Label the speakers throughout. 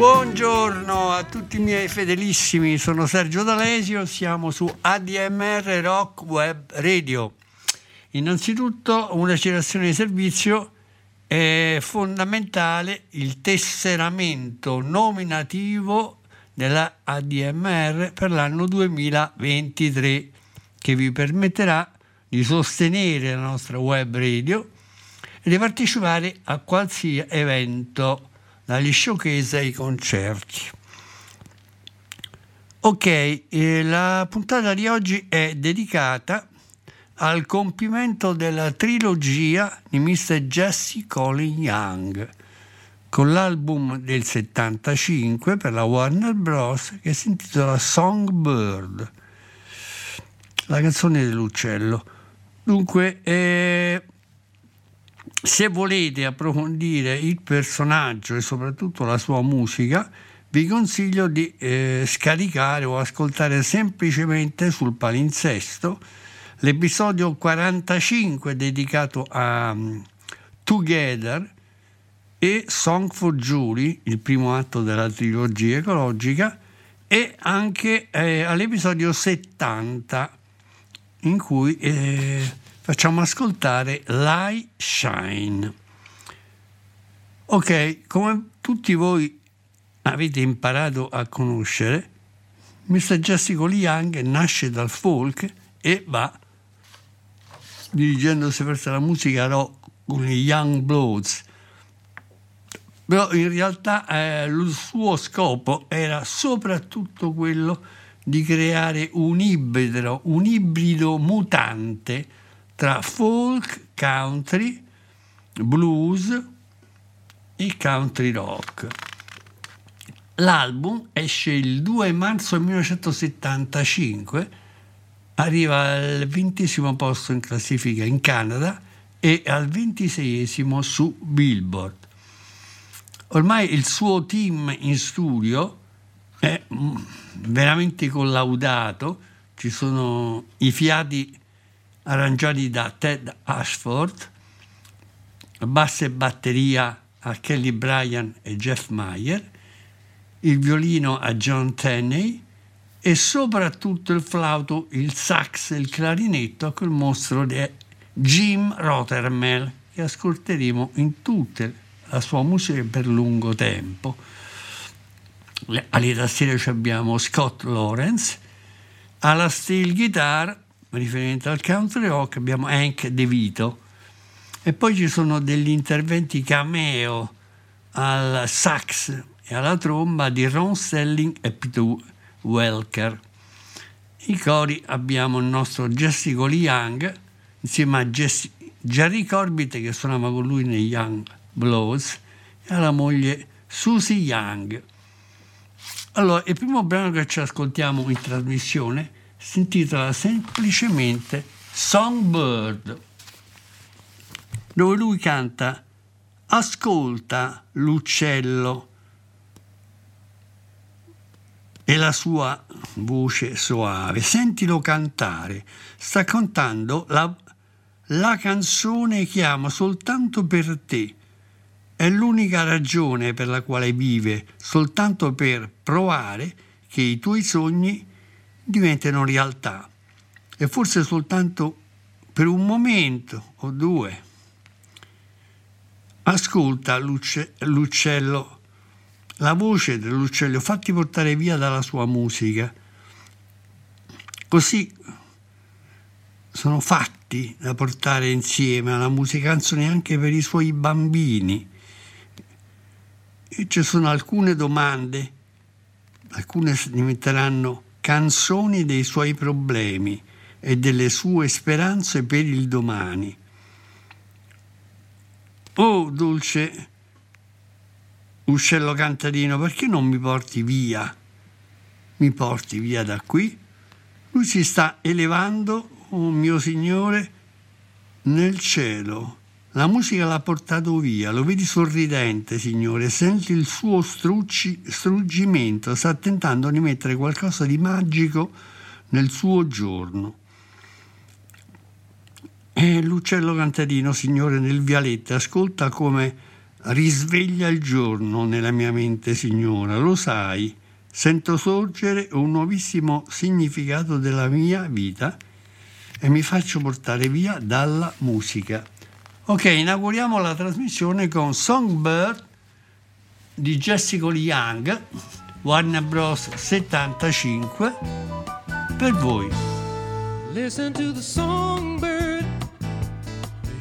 Speaker 1: Buongiorno a tutti i miei fedelissimi, sono Sergio D'Alesio, siamo su ADMR Rock Web Radio. Innanzitutto una citazione di servizio è fondamentale il tesseramento nominativo della ADMR per l'anno 2023 che vi permetterà di sostenere la nostra web radio e di partecipare a qualsiasi evento dagli showcase ai concerti. Ok, eh, la puntata di oggi è dedicata al compimento della trilogia di Mr. Jesse Colin Young con l'album del 75 per la Warner Bros. che si intitola Songbird, la canzone dell'uccello. Dunque, eh, se volete approfondire il personaggio e soprattutto la sua musica, vi consiglio di eh, scaricare o ascoltare semplicemente sul palinsesto l'episodio 45 dedicato a um, Together e Song for Julie, il primo atto della trilogia ecologica, e anche eh, all'episodio 70 in cui eh, facciamo ascoltare Light Shine. Ok, come tutti voi avete imparato a conoscere, Mr. Jessica Lee Young nasce dal folk e va dirigendosi verso la musica rock con i Young Bloods. Però in realtà eh, il suo scopo era soprattutto quello di creare un ibrido, un ibrido mutante tra folk, country, blues e country rock. L'album esce il 2 marzo 1975, arriva al ventesimo posto in classifica in Canada e al ventiseiesimo su Billboard. Ormai il suo team in studio è mm, veramente collaudato, ci sono i fiati arrangiati da Ted Ashford, basse e batteria a Kelly Bryan e Jeff Meyer, il violino a John Tenney e soprattutto il flauto, il sax e il clarinetto a quel mostro di Jim Rothermel che ascolteremo in tutta la sua musica per lungo tempo. Alle tastiere abbiamo Scott Lawrence, alla steel guitar, riferente al country rock, abbiamo Hank De Vito e poi ci sono degli interventi cameo al sax e alla tromba di Ron Stelling e Peter Welker. I cori abbiamo il nostro Jessica Lee Young insieme a Jesse, Jerry Corbett che suonava con lui nei Young Blows e alla moglie Susie Young. Allora, il primo brano che ci ascoltiamo in trasmissione si intitola semplicemente Songbird, dove lui canta ascolta l'uccello e la sua voce soave, sentilo cantare, sta cantando la, la canzone che amo soltanto per te. È l'unica ragione per la quale vive, soltanto per provare che i tuoi sogni diventino realtà. E forse soltanto per un momento o due. Ascolta l'uccello, la voce dell'uccello, fatti portare via dalla sua musica. Così sono fatti da portare insieme alla musica, canzoni anche per i suoi bambini. E ci sono alcune domande, alcune diventeranno canzoni dei suoi problemi e delle sue speranze per il domani. Oh dolce uccello cantarino, perché non mi porti via? Mi porti via da qui? Lui si sta elevando, oh mio Signore, nel cielo. La musica l'ha portato via, lo vedi sorridente, Signore, senti il suo strucci, struggimento, sta tentando di mettere qualcosa di magico nel suo giorno. E l'uccello cantarino, Signore, nel vialetto, ascolta come risveglia il giorno nella mia mente, Signora, lo sai, sento sorgere un nuovissimo significato della mia vita e mi faccio portare via dalla musica. Ok, inauguriamo la trasmissione con Songbird di Jessica Young, Warner Bros. 75, per voi.
Speaker 2: Listen to the songbird,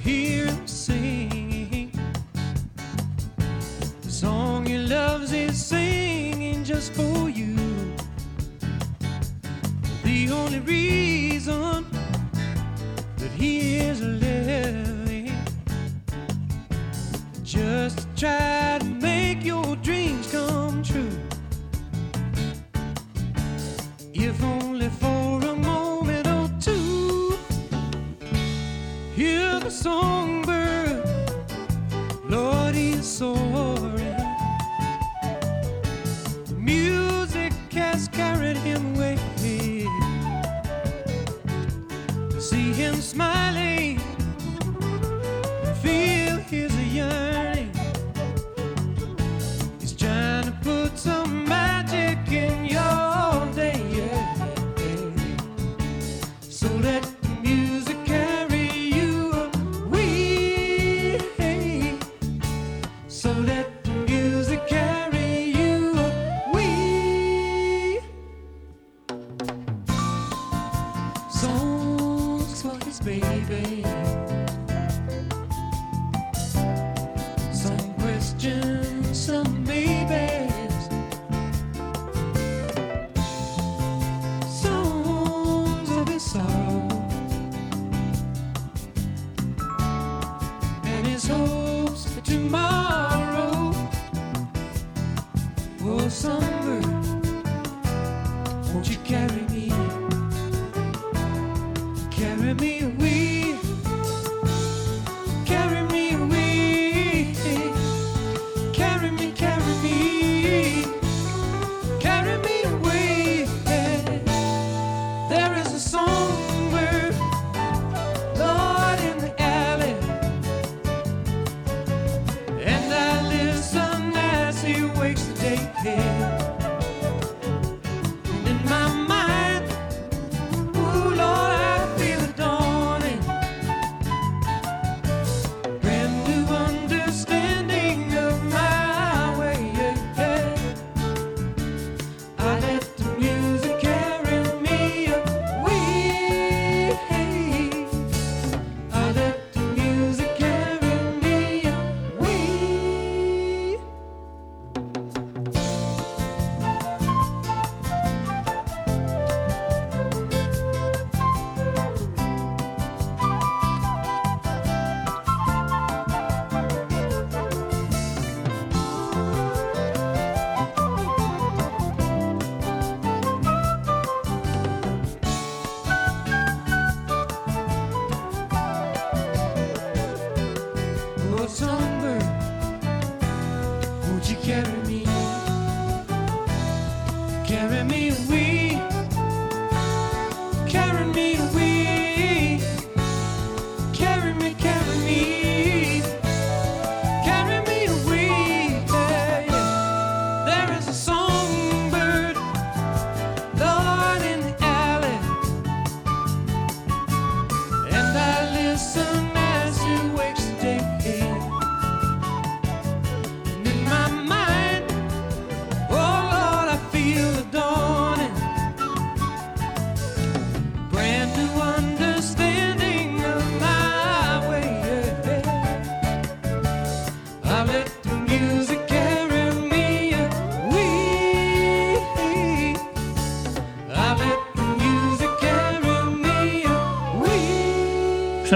Speaker 2: hear him sing. Song he loves is singing just for you. The only reason that he is living. just to try to make your dreams come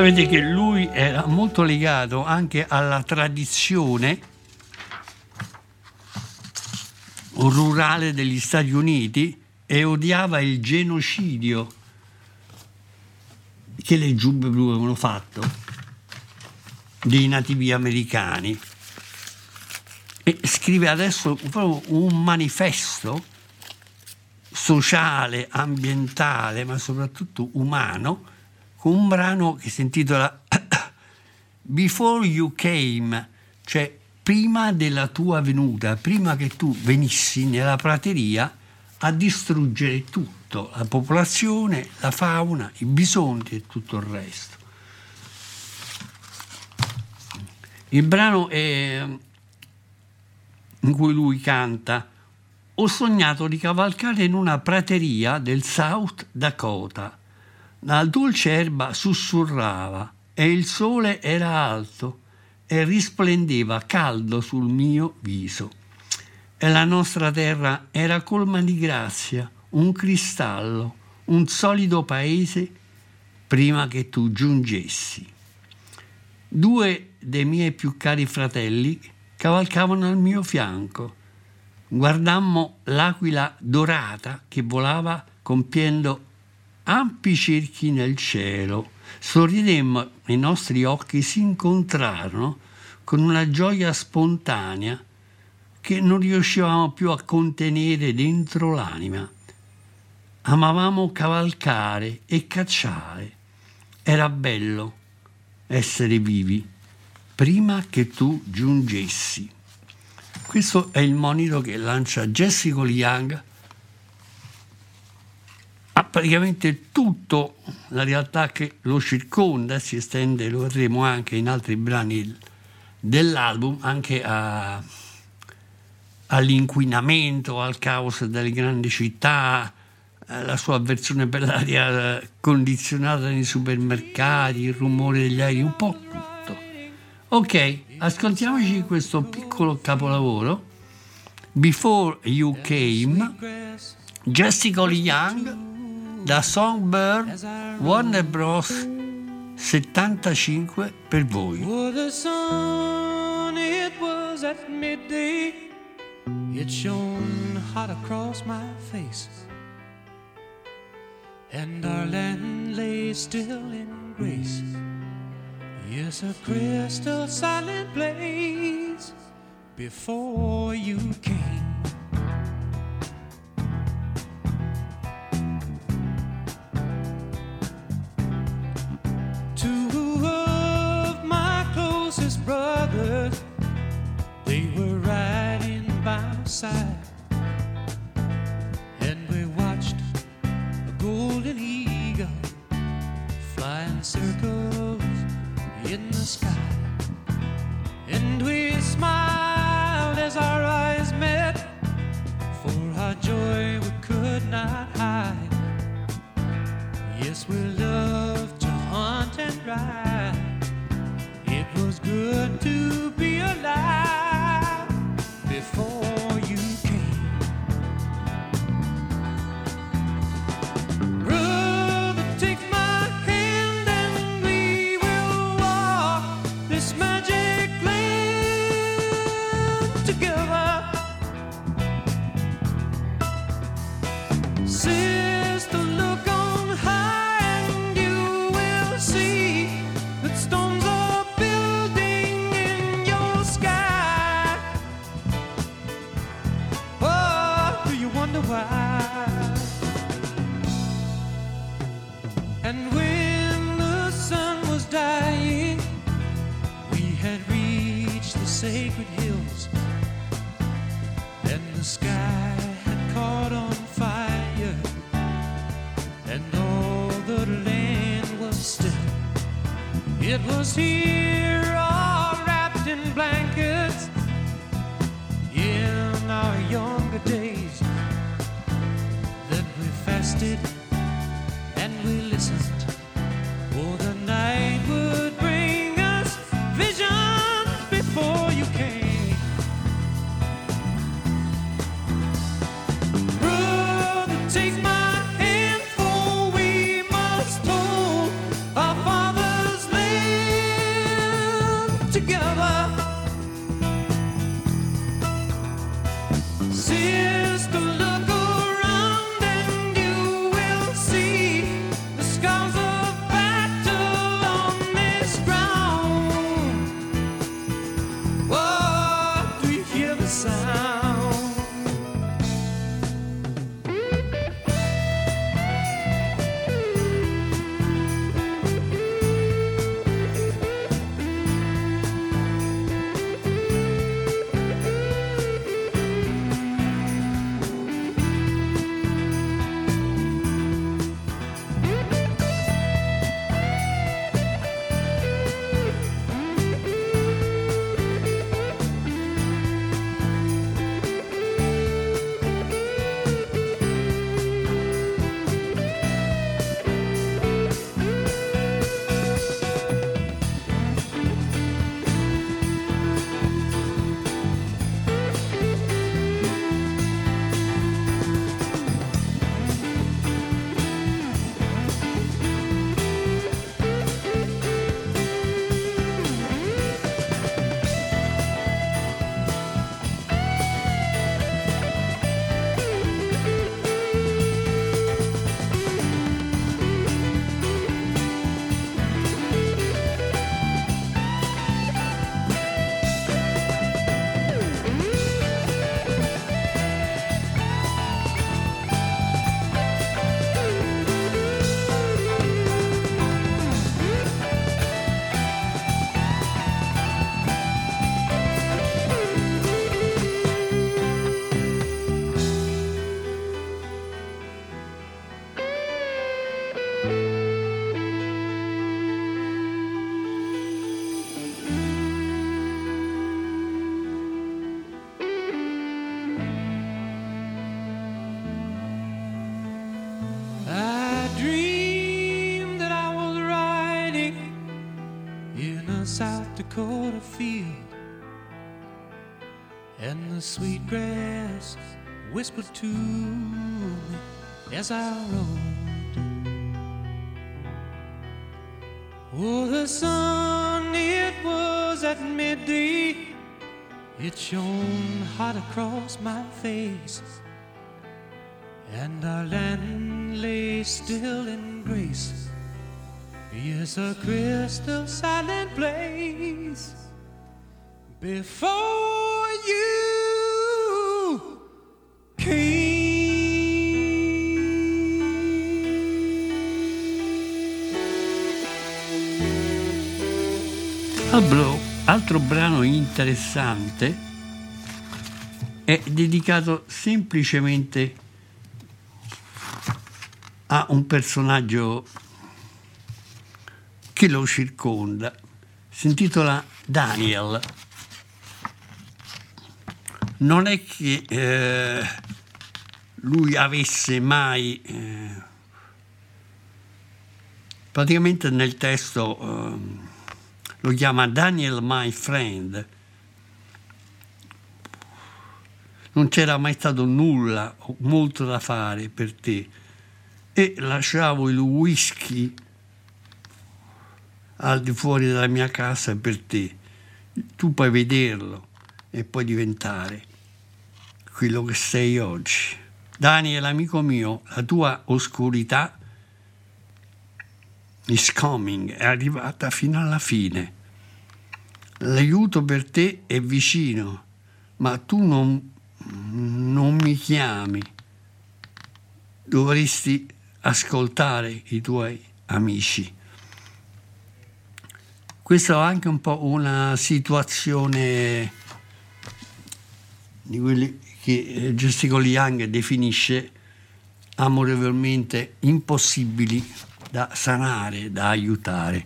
Speaker 1: Sapete che lui era molto legato anche alla tradizione rurale degli Stati Uniti e odiava il genocidio che le giubbe blu avevano fatto dei nativi americani. E scrive adesso un manifesto sociale, ambientale, ma soprattutto umano, con un brano che si intitola Before You Came, cioè prima della tua venuta, prima che tu venissi nella prateria a distruggere tutto, la popolazione, la fauna, i bisonti e tutto il resto. Il brano è in cui lui canta Ho sognato di cavalcare in una prateria del South Dakota. La dolce erba sussurrava e il sole era alto e risplendeva caldo sul mio viso. E la nostra terra era colma di grazia, un cristallo, un solido paese prima che tu giungessi. Due dei miei più cari fratelli cavalcavano al mio fianco. Guardammo l'aquila dorata che volava compiendo ampi cerchi nel cielo. Sorridemmo, i nostri occhi si incontrarono con una gioia spontanea che non riuscivamo più a contenere dentro l'anima. Amavamo cavalcare e cacciare. Era bello essere vivi prima che tu giungessi. Questo è il monito che lancia Jessica Young praticamente tutto la realtà che lo circonda, si estende, lo vedremo anche in altri brani dell'album, anche a, all'inquinamento, al caos delle grandi città, la sua avversione per l'aria condizionata nei supermercati, il rumore degli aerei, un po' tutto. Ok, ascoltiamoci questo piccolo capolavoro, Before You Came, Jessica Young, da Songbird Warner Bros 75 per voi.
Speaker 2: For the sun, it was at midday. It shone hot across my face. And our land lay still in grace. Yes, a crystal silent place before you came. circles in the sky. And we smiled as our eyes met, for our joy we could not hide. Yes, we loved to hunt and ride. It was good to be. And the sweet grass whispered to me as I rode. Oh, the sun, it was at midday, it shone hot across my face and our land lay still in grace. Yes, a crystal silent place before
Speaker 1: Altro, brano interessante è dedicato semplicemente a un personaggio che lo circonda. Si intitola Daniel. Non è che eh, lui avesse mai... eh, praticamente nel testo eh, lo chiama Daniel My Friend. Non c'era mai stato nulla, o molto da fare per te e lasciavo il whisky al di fuori della mia casa per te. Tu puoi vederlo e puoi diventare quello che sei oggi. Daniel, amico mio, la tua oscurità is coming, è arrivata fino alla fine. L'aiuto per te è vicino, ma tu non, non mi chiami. Dovresti ascoltare i tuoi amici. Questa è anche un po' una situazione
Speaker 2: di quelli che eh, Jessica Young definisce amorevolmente impossibili da sanare, da aiutare.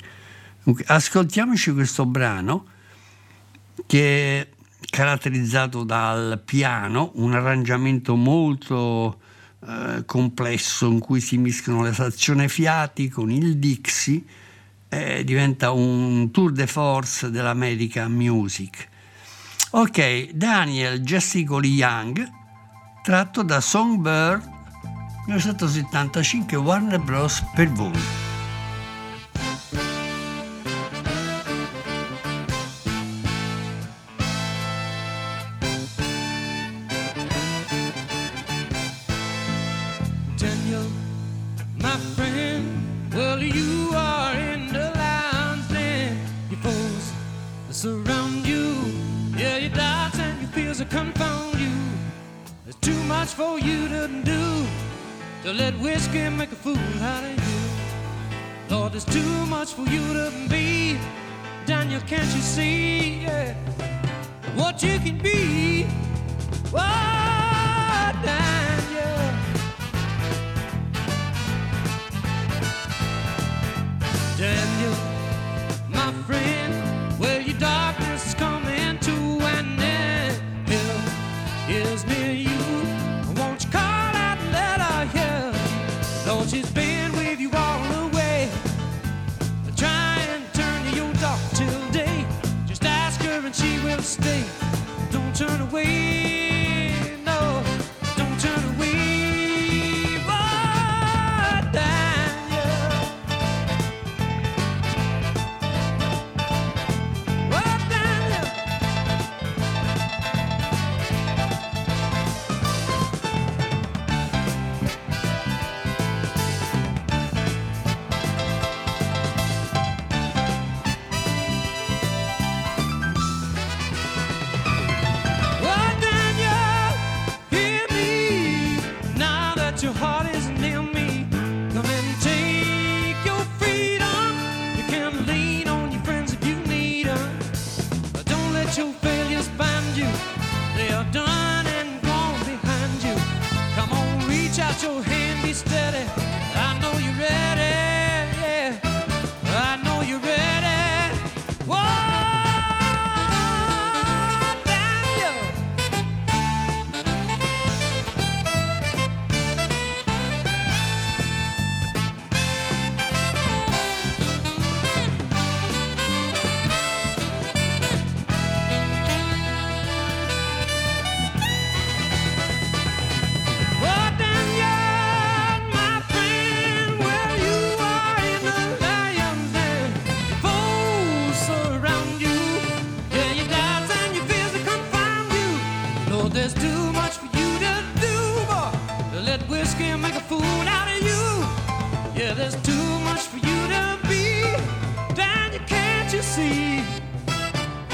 Speaker 2: Ascoltiamoci questo brano che è caratterizzato dal piano, un arrangiamento molto eh, complesso in cui si mischiano le sezioni fiati con il Dixie, eh, diventa un tour de force dell'American Music. Ok, Daniel Jessica Young, tratto da Songbird 1975 Warner Bros. per voi.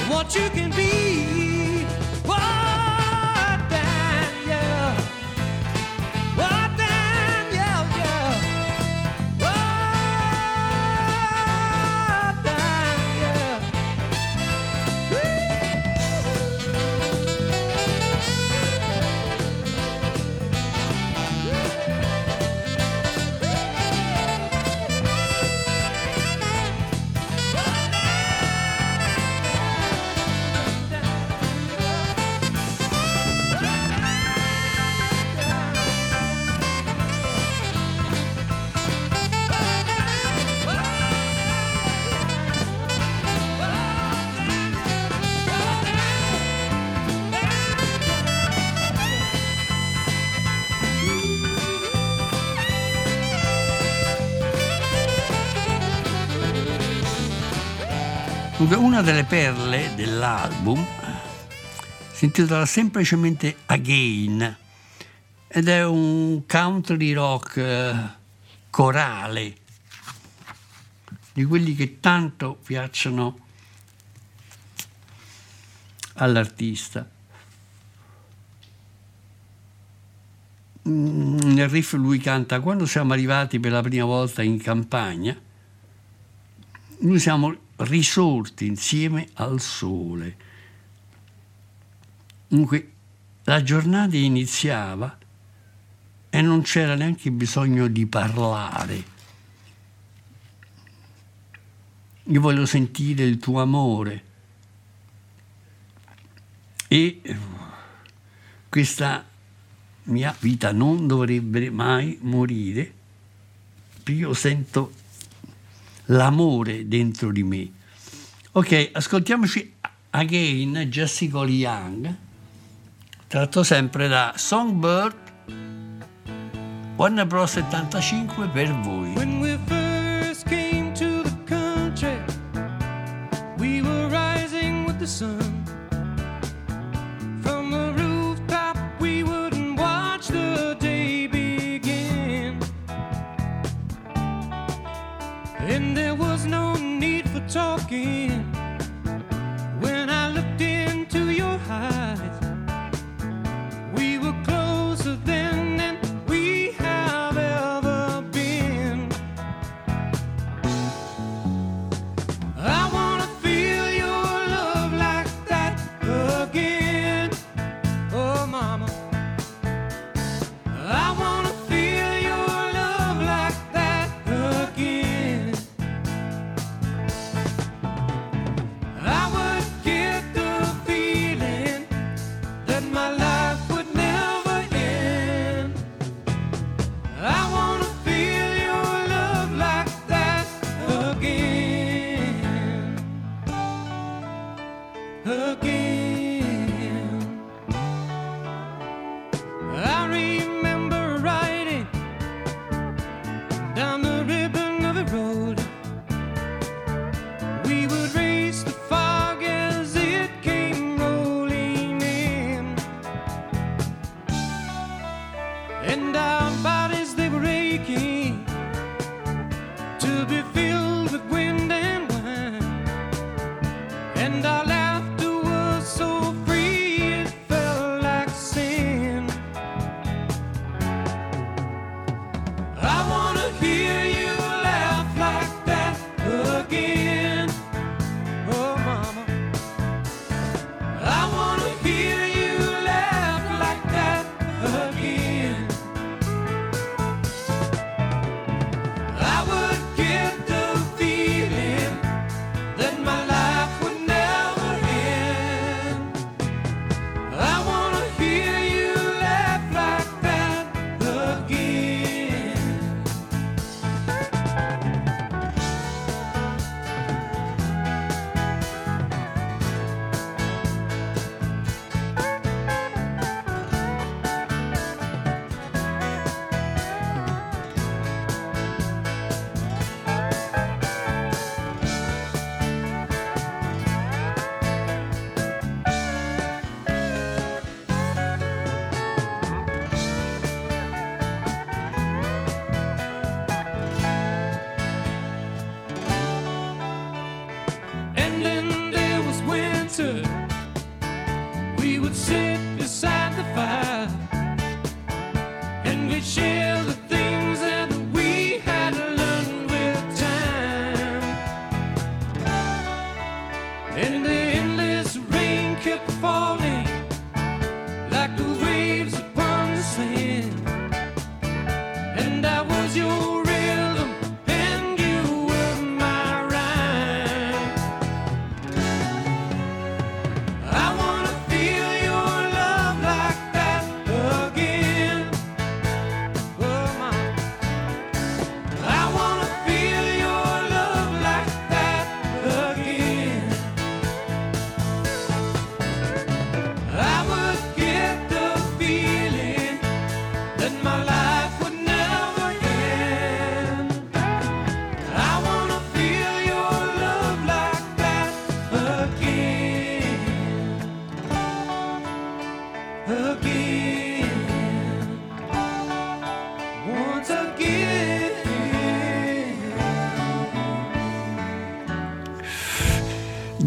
Speaker 2: Dunque, una delle perle dell'album si intitola semplicemente Again ed è un country rock eh, corale di quelli che tanto piacciono all'artista. Mm, nel riff lui canta quando siamo arrivati per la prima volta in campagna, noi siamo risorti insieme al sole. Dunque
Speaker 1: la giornata iniziava e non c'era neanche bisogno di parlare. Io voglio sentire il tuo amore. E questa mia vita non dovrebbe mai morire. Io sento l'amore dentro di me. Ok, ascoltiamoci again Jessica Young, tratto sempre da Songbird Warner Bros 75 per voi.
Speaker 2: When we first came to the country, we were rising with the sun.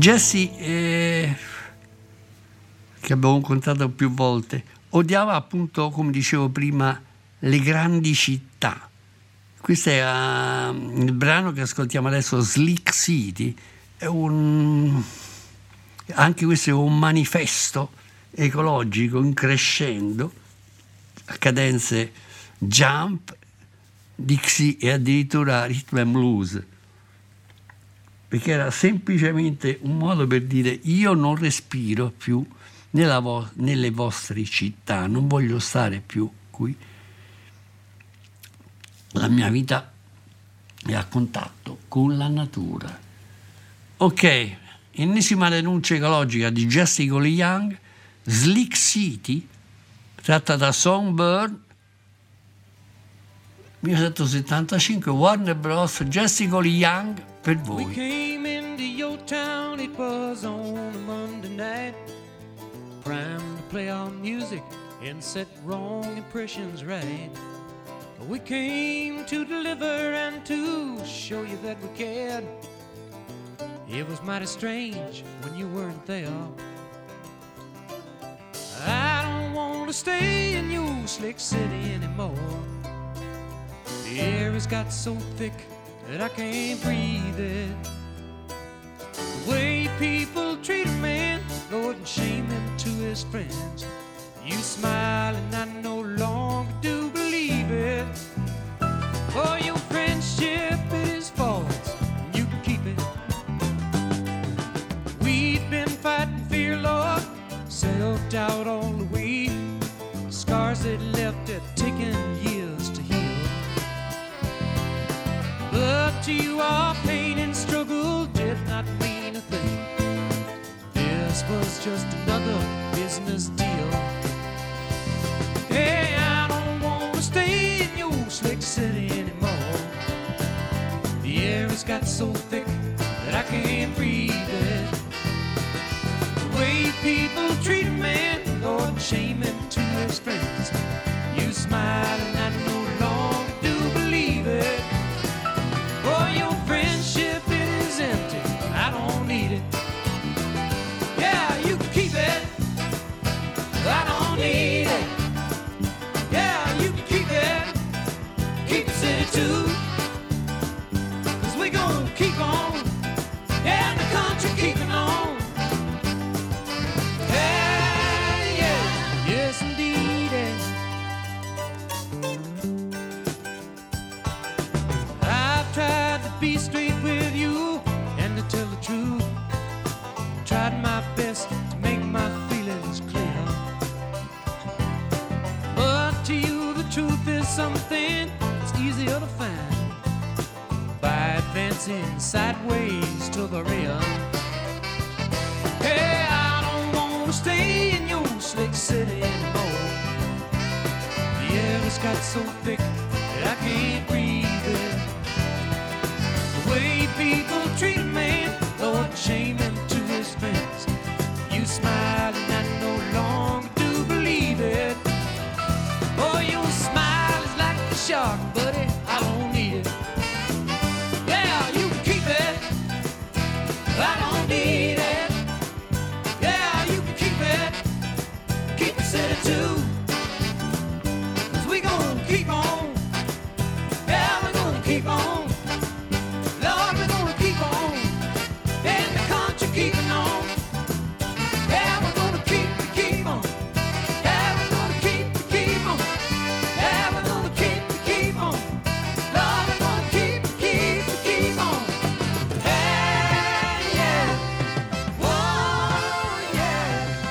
Speaker 1: Jesse, eh, che abbiamo incontrato più volte, odiava appunto, come dicevo prima, le grandi città. Questo è uh, il brano che ascoltiamo adesso, Slick City, è un, anche questo è un manifesto ecologico in crescendo, a cadenze jump, Dixie e addirittura rhythm and blues perché era semplicemente un modo per dire io non respiro più vo- nelle vostre città, non voglio stare più qui. La mia vita è a contatto con la natura. Ok, ennesima denuncia ecologica di Jessica Young, Slick City, tratta da Songbird 1975 Warner Bros. Jessica Lee Young voi.
Speaker 2: We came into your town, it was on a Monday night. Primed to play our music and set wrong impressions right. We came to deliver and to show you that we cared. It was mighty strange when you weren't there. I don't want to stay in your slick city anymore. The air has got so thick that I can't breathe it. The way people treat a man, Lord, and shame him to his friends. You smile and I no longer to you, our pain and struggle did not mean a thing. This was just another business deal. Hey, I don't want to stay in your slick city anymore. The air has got so thick that I can't breathe it. The way people treat a man, Lord, shame him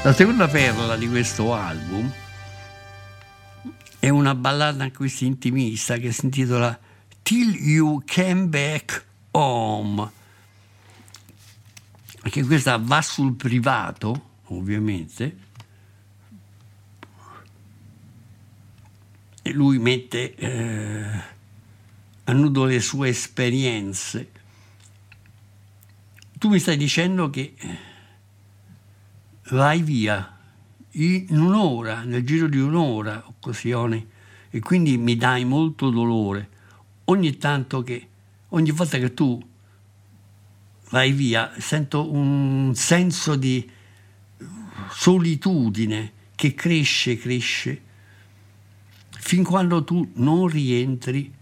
Speaker 1: La seconda perla di questo album è una ballata anche questa intimista che si intitola Till You Came Back Home. Anche questa va sul privato, ovviamente, e lui mette eh, a nudo le sue esperienze. Tu mi stai dicendo che vai via in un'ora, nel giro di un'ora, occasione, e quindi mi dai molto dolore. Ogni tanto che, ogni volta che tu vai via, sento un senso di solitudine che cresce, cresce, fin quando tu non rientri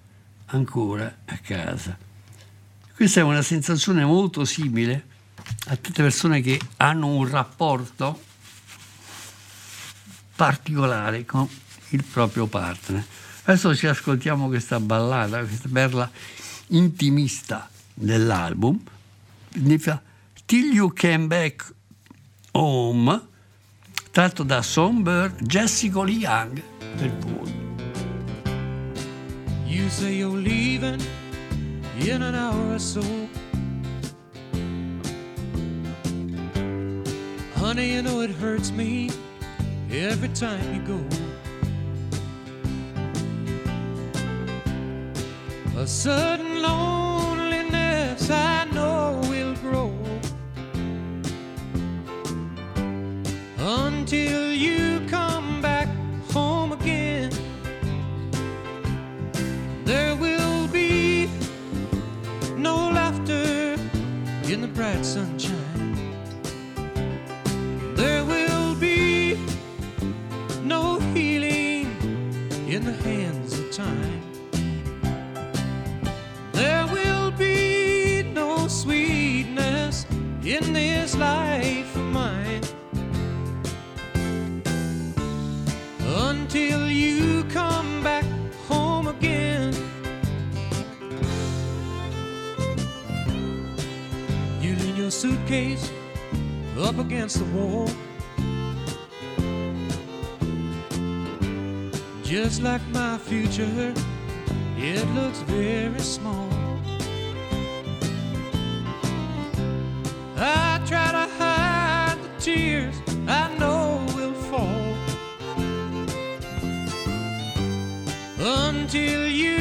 Speaker 1: ancora a casa. Questa è una sensazione molto simile a tutte le persone che hanno un rapporto particolare con il proprio partner. Adesso ci ascoltiamo questa ballata, questa perla intimista dell'album, Till You Came Back Home, tratto da Songbird Jessica Lee Young per voi.
Speaker 2: You say you're leaving in an hour or so. Honey, you know it hurts me every time you go. A sudden loneliness I know will grow until you come back home again. There will be no laughter in the bright sunshine. Time. There will be no sweetness in this life of mine until you come back home again. You lean your suitcase up against the wall. Just like my future, it looks very small. I try to hide the tears I know will fall until you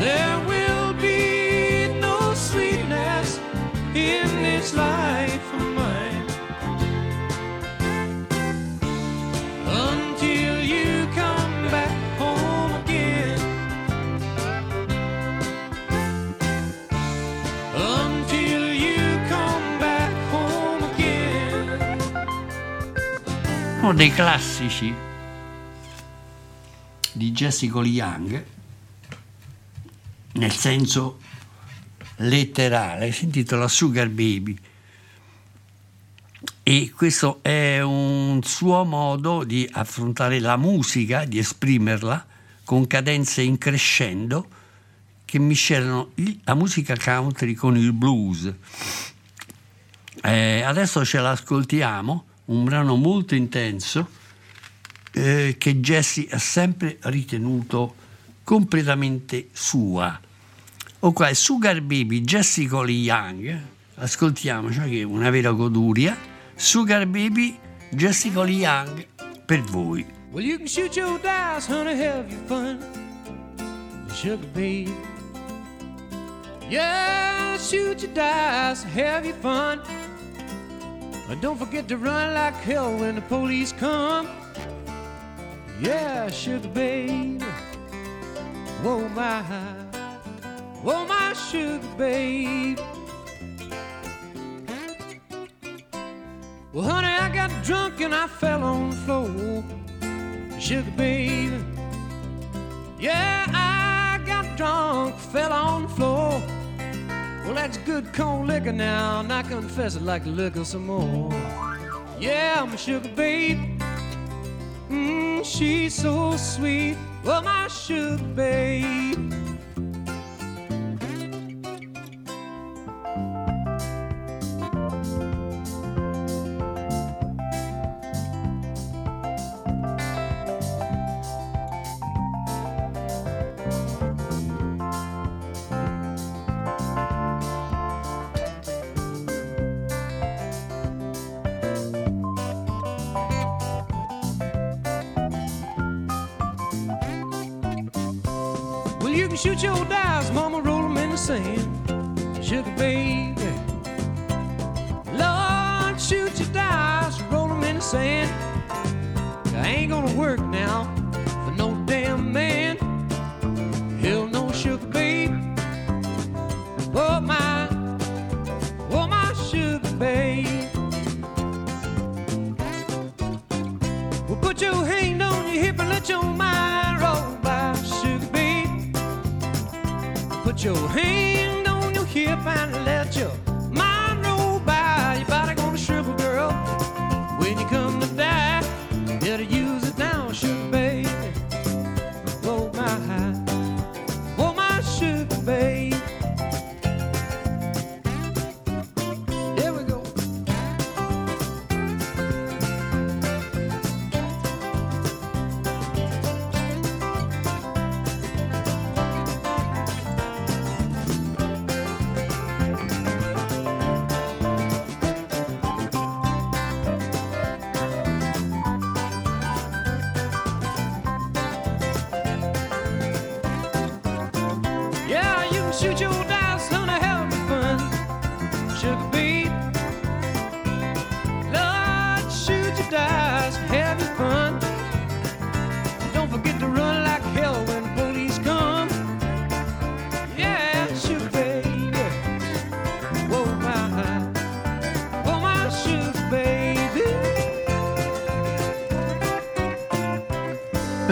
Speaker 2: There will be no sweetness in this life of mine until you come back home again. Until you come back home again.
Speaker 1: uno dei classici di Jessica Young, nel senso letterale, si intitola Sugar Baby. E questo è un suo modo di affrontare la musica, di esprimerla con cadenze in crescendo che miscelano la musica country con il blues. Eh, adesso ce l'ascoltiamo, un brano molto intenso eh, che Jessie ha sempre ritenuto completamente sua. O qua è Sugar Baby Jessica Lee Young, ascoltiamoci che è una vera goduria. Sugar Baby Jessica Lee Young per voi.
Speaker 2: Well, you can shoot your dice, honey, have your fun. Sugar babe. Yeah, shoot your dice, have your fun. But don't forget to run like hell when the police come. Yeah, sugar babe. Whoa, my. Whoa, my sugar babe. Well, honey, I got drunk and I fell on the floor. Sugar baby. Yeah, I got drunk, fell on the floor. Well, that's good cold liquor now, and I confess I'd like liquor some more. Yeah, my sugar babe. Mmm, she's so sweet. Well, my sugar babe. Put your hand on your hip and let your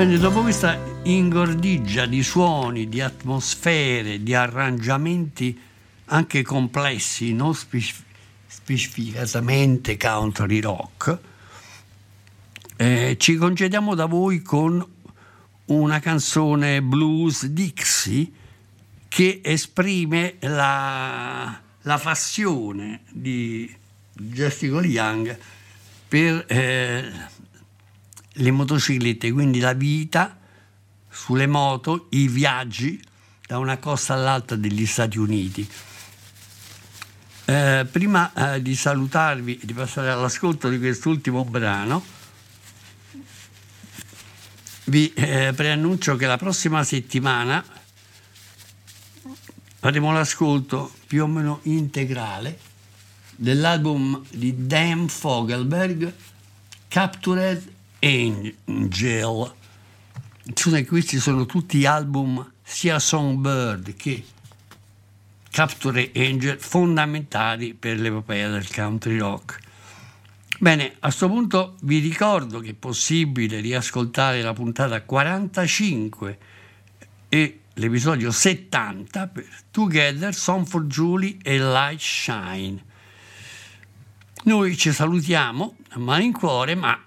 Speaker 1: Quindi dopo questa ingordigia di suoni, di atmosfere, di arrangiamenti anche complessi, non spec- specificatamente country rock, eh, ci congediamo da voi con una canzone blues Dixie che esprime la, la passione di Jessica Young per eh, le motociclette, quindi la vita sulle moto, i viaggi da una costa all'altra degli Stati Uniti. Eh, prima eh, di salutarvi e di passare all'ascolto di quest'ultimo brano, vi eh, preannuncio che la prossima settimana faremo l'ascolto più o meno integrale dell'album di Dan Fogelberg, Captured Angel. Insomma, questi sono tutti album sia Songbird che Capture Angel fondamentali per l'epopea del country rock. Bene, a questo punto vi ricordo che è possibile riascoltare la puntata 45 e l'episodio 70 per Together, Song for Julie e Light Shine. Noi ci salutiamo a malincuore, ma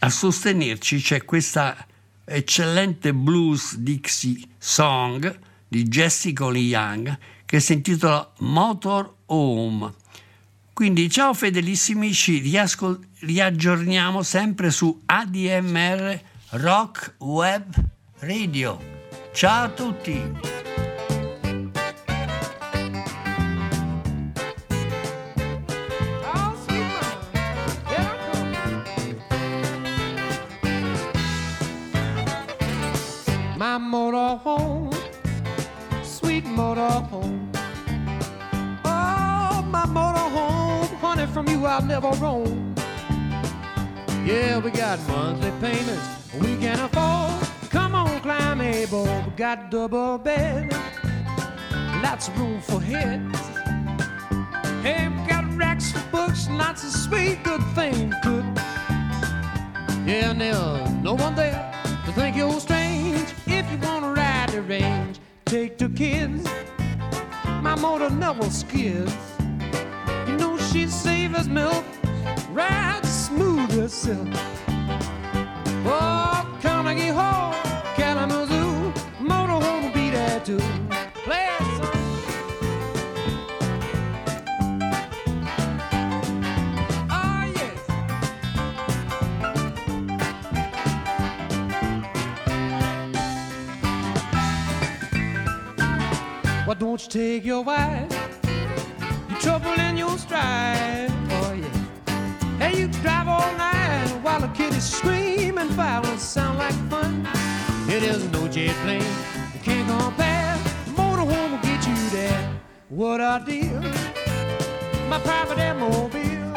Speaker 1: a sostenerci c'è questa eccellente blues Dixie song di Jessica Lee Young che si intitola Motor Home. Quindi ciao fedelissimi, ci riascol- riaggiorniamo sempre su ADMR Rock Web Radio. Ciao a tutti!
Speaker 2: Lots of room for heads. Can't compare. Motorhome will get you there. What a deal. My private automobile.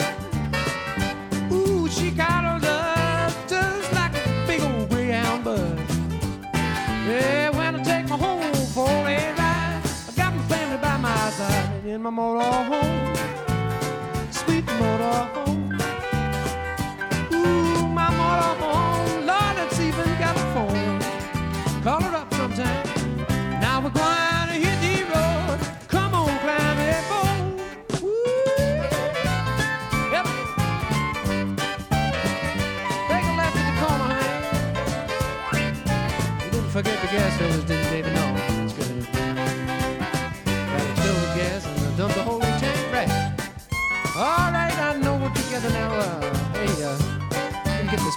Speaker 2: Ooh, she got a love just like a big old greyhound bud. Yeah, when I take my home for a ride, I got my family by my side in my motorhome, sweet motorhome.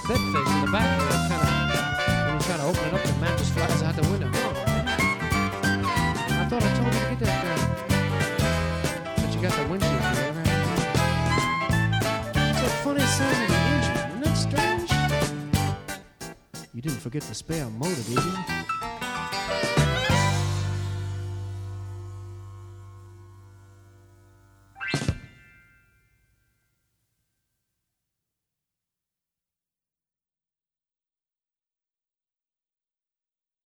Speaker 2: Bed face in the back. Uh, kind of, when you try to open it up, the mattress flies out the window. Man. I thought I told you to get that uh, but you got the windshield. right? It's a funny sound of the engine. Isn't that strange? You didn't forget the spare motor, did you?